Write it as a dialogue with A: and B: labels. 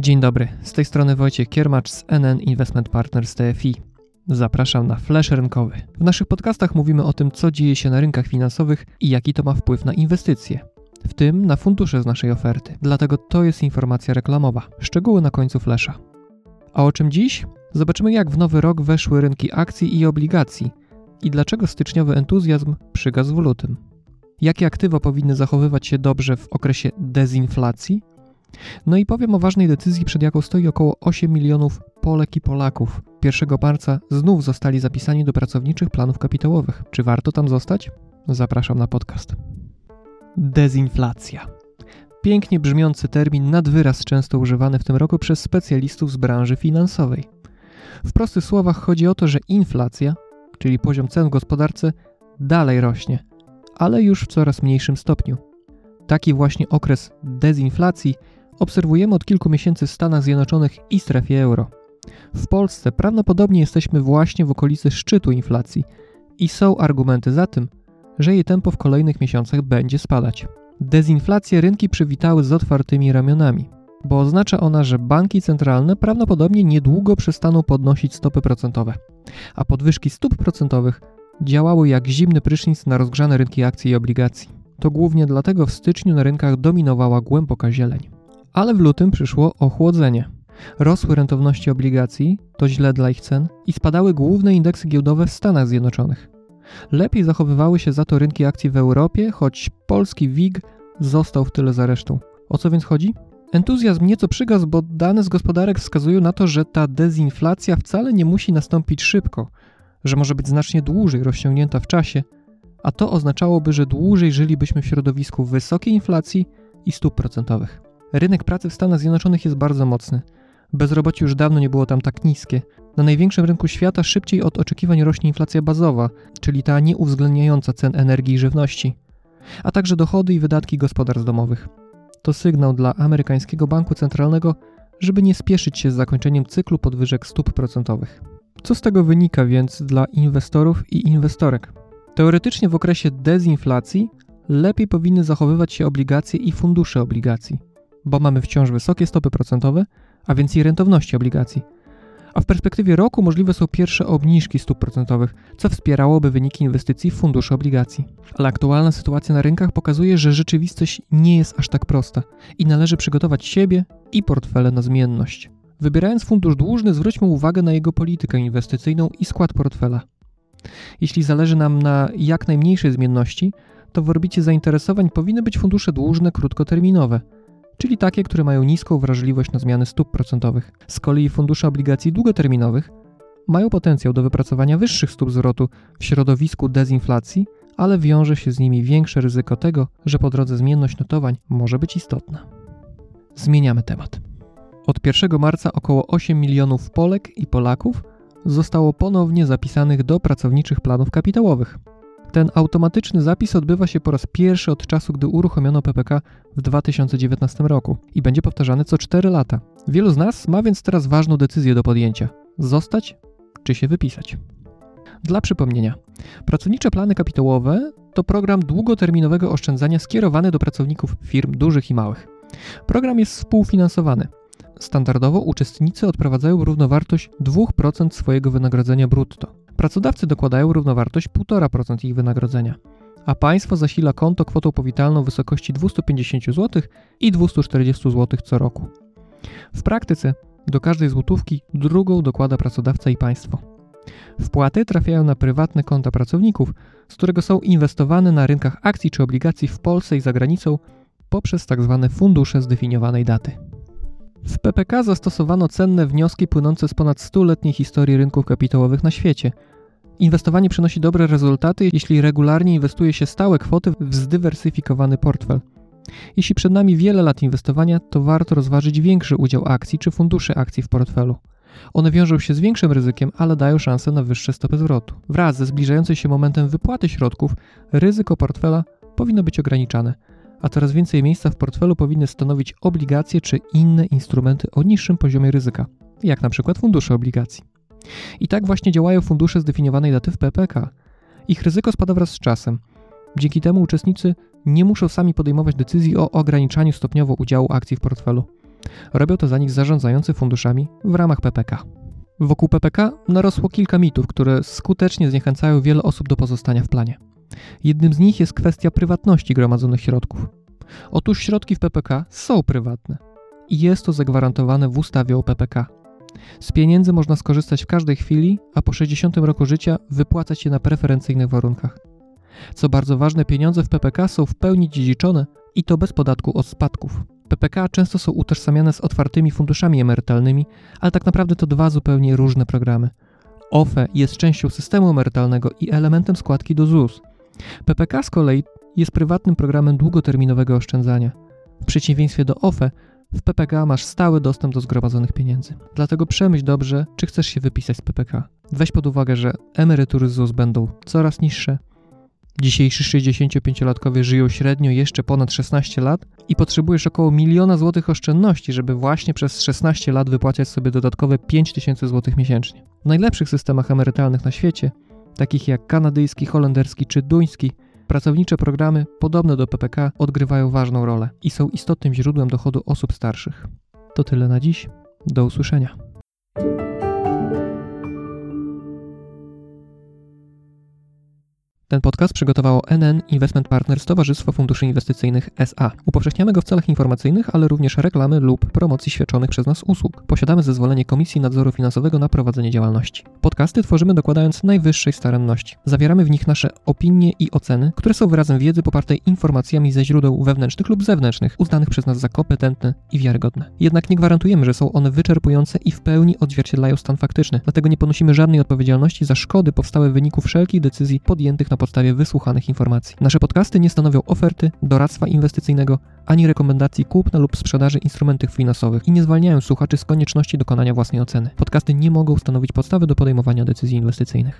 A: Dzień dobry, z tej strony Wojciech Kiermacz z NN Investment Partners TFI. Zapraszam na Flash Rynkowy. W naszych podcastach mówimy o tym, co dzieje się na rynkach finansowych i jaki to ma wpływ na inwestycje, w tym na fundusze z naszej oferty. Dlatego to jest informacja reklamowa. Szczegóły na końcu Flasha. A o czym dziś? Zobaczymy, jak w nowy rok weszły rynki akcji i obligacji i dlaczego styczniowy entuzjazm przygasł w lutym. Jakie aktywa powinny zachowywać się dobrze w okresie dezinflacji? No i powiem o ważnej decyzji, przed jaką stoi około 8 milionów Polek i Polaków. 1 marca znów zostali zapisani do pracowniczych planów kapitałowych. Czy warto tam zostać? Zapraszam na podcast. Dezinflacja. Pięknie brzmiący termin, nad wyraz często używany w tym roku przez specjalistów z branży finansowej. W prostych słowach chodzi o to, że inflacja, czyli poziom cen w gospodarce, dalej rośnie, ale już w coraz mniejszym stopniu. Taki właśnie okres dezinflacji obserwujemy od kilku miesięcy w Stanach Zjednoczonych i strefie euro. W Polsce prawdopodobnie jesteśmy właśnie w okolicy szczytu inflacji i są argumenty za tym, że jej tempo w kolejnych miesiącach będzie spadać. Dezinflację rynki przywitały z otwartymi ramionami, bo oznacza ona, że banki centralne prawdopodobnie niedługo przestaną podnosić stopy procentowe, a podwyżki stóp procentowych działały jak zimny prysznic na rozgrzane rynki akcji i obligacji. To głównie dlatego w styczniu na rynkach dominowała głęboka zieleń. Ale w lutym przyszło ochłodzenie. Rosły rentowności obligacji, to źle dla ich cen, i spadały główne indeksy giełdowe w Stanach Zjednoczonych. Lepiej zachowywały się za to rynki akcji w Europie, choć polski WIG został w tyle za resztą. O co więc chodzi? Entuzjazm nieco przygasł, bo dane z gospodarek wskazują na to, że ta dezinflacja wcale nie musi nastąpić szybko, że może być znacznie dłużej rozciągnięta w czasie, a to oznaczałoby, że dłużej żylibyśmy w środowisku wysokiej inflacji i stóp procentowych. Rynek pracy w Stanach Zjednoczonych jest bardzo mocny. Bezrobocie już dawno nie było tam tak niskie. Na największym rynku świata szybciej od oczekiwań rośnie inflacja bazowa, czyli ta nieuwzględniająca cen energii i żywności, a także dochody i wydatki gospodarstw domowych. To sygnał dla amerykańskiego banku centralnego, żeby nie spieszyć się z zakończeniem cyklu podwyżek stóp procentowych. Co z tego wynika więc dla inwestorów i inwestorek? Teoretycznie w okresie dezinflacji lepiej powinny zachowywać się obligacje i fundusze obligacji, bo mamy wciąż wysokie stopy procentowe, a więc i rentowności obligacji. A w perspektywie roku możliwe są pierwsze obniżki stóp procentowych, co wspierałoby wyniki inwestycji w fundusze obligacji. Ale aktualna sytuacja na rynkach pokazuje, że rzeczywistość nie jest aż tak prosta i należy przygotować siebie i portfele na zmienność. Wybierając fundusz dłużny, zwróćmy uwagę na jego politykę inwestycyjną i skład portfela. Jeśli zależy nam na jak najmniejszej zmienności, to w orbicie zainteresowań powinny być fundusze dłużne krótkoterminowe, czyli takie, które mają niską wrażliwość na zmiany stóp procentowych. Z kolei fundusze obligacji długoterminowych mają potencjał do wypracowania wyższych stóp zwrotu w środowisku dezinflacji, ale wiąże się z nimi większe ryzyko tego, że po drodze zmienność notowań może być istotna. Zmieniamy temat. Od 1 marca około 8 milionów Polek i Polaków zostało ponownie zapisanych do pracowniczych planów kapitałowych. Ten automatyczny zapis odbywa się po raz pierwszy od czasu, gdy uruchomiono PPK w 2019 roku i będzie powtarzany co 4 lata. Wielu z nas ma więc teraz ważną decyzję do podjęcia: zostać czy się wypisać. Dla przypomnienia, pracownicze plany kapitałowe to program długoterminowego oszczędzania skierowany do pracowników firm dużych i małych. Program jest współfinansowany. Standardowo uczestnicy odprowadzają równowartość 2% swojego wynagrodzenia brutto. Pracodawcy dokładają równowartość 1,5% ich wynagrodzenia, a państwo zasila konto kwotą powitalną w wysokości 250 zł i 240 zł co roku. W praktyce do każdej złotówki drugą dokłada pracodawca i państwo. Wpłaty trafiają na prywatne konta pracowników, z którego są inwestowane na rynkach akcji czy obligacji w Polsce i za granicą poprzez tzw. Tak fundusze zdefiniowanej daty. W PPK zastosowano cenne wnioski płynące z ponad 100-letniej historii rynków kapitałowych na świecie. Inwestowanie przynosi dobre rezultaty, jeśli regularnie inwestuje się stałe kwoty w zdywersyfikowany portfel. Jeśli przed nami wiele lat inwestowania, to warto rozważyć większy udział akcji czy funduszy akcji w portfelu. One wiążą się z większym ryzykiem, ale dają szansę na wyższe stopy zwrotu. Wraz ze zbliżającym się momentem wypłaty środków, ryzyko portfela powinno być ograniczane a coraz więcej miejsca w portfelu powinny stanowić obligacje czy inne instrumenty o niższym poziomie ryzyka, jak na przykład fundusze obligacji. I tak właśnie działają fundusze zdefiniowanej daty w PPK. Ich ryzyko spada wraz z czasem. Dzięki temu uczestnicy nie muszą sami podejmować decyzji o ograniczaniu stopniowo udziału akcji w portfelu. Robią to za nich zarządzający funduszami w ramach PPK. Wokół PPK narosło kilka mitów, które skutecznie zniechęcają wiele osób do pozostania w planie. Jednym z nich jest kwestia prywatności gromadzonych środków. Otóż środki w PPK są prywatne i jest to zagwarantowane w ustawie o PPK. Z pieniędzy można skorzystać w każdej chwili, a po 60 roku życia wypłacać je na preferencyjnych warunkach. Co bardzo ważne, pieniądze w PPK są w pełni dziedziczone i to bez podatku od spadków. PPK często są utożsamiane z otwartymi funduszami emerytalnymi, ale tak naprawdę to dwa zupełnie różne programy. OFE jest częścią systemu emerytalnego i elementem składki do ZUS. PPK z kolei jest prywatnym programem długoterminowego oszczędzania. W przeciwieństwie do OFE, w PPK masz stały dostęp do zgromadzonych pieniędzy. Dlatego przemyśl dobrze, czy chcesz się wypisać z PPK. Weź pod uwagę, że emerytury z ZUS będą coraz niższe, Dzisiejszy 65-latkowie żyją średnio jeszcze ponad 16 lat i potrzebujesz około miliona złotych oszczędności, żeby właśnie przez 16 lat wypłacać sobie dodatkowe 5000 złotych miesięcznie. W najlepszych systemach emerytalnych na świecie, takich jak kanadyjski, holenderski czy duński, pracownicze programy podobne do PPK odgrywają ważną rolę i są istotnym źródłem dochodu osób starszych. To tyle na dziś. Do usłyszenia. Ten podcast przygotowało NN Investment Partners Towarzystwo Funduszy Inwestycyjnych SA. Upowszechniamy go w celach informacyjnych, ale również reklamy lub promocji świadczonych przez nas usług. Posiadamy zezwolenie Komisji Nadzoru Finansowego na prowadzenie działalności. Podcasty tworzymy dokładając najwyższej staranności. Zawieramy w nich nasze opinie i oceny, które są wyrazem wiedzy popartej informacjami ze źródeł wewnętrznych lub zewnętrznych, uznanych przez nas za kompetentne i wiarygodne. Jednak nie gwarantujemy, że są one wyczerpujące i w pełni odzwierciedlają stan faktyczny, dlatego nie ponosimy żadnej odpowiedzialności za szkody powstałe w wyniku wszelkich decyzji podjętych na podstawie wysłuchanych informacji. Nasze podcasty nie stanowią oferty, doradztwa inwestycyjnego, ani rekomendacji kupna lub sprzedaży instrumentów finansowych i nie zwalniają słuchaczy z konieczności dokonania własnej oceny. Podcasty nie mogą stanowić podstawy do podejmowania decyzji inwestycyjnych.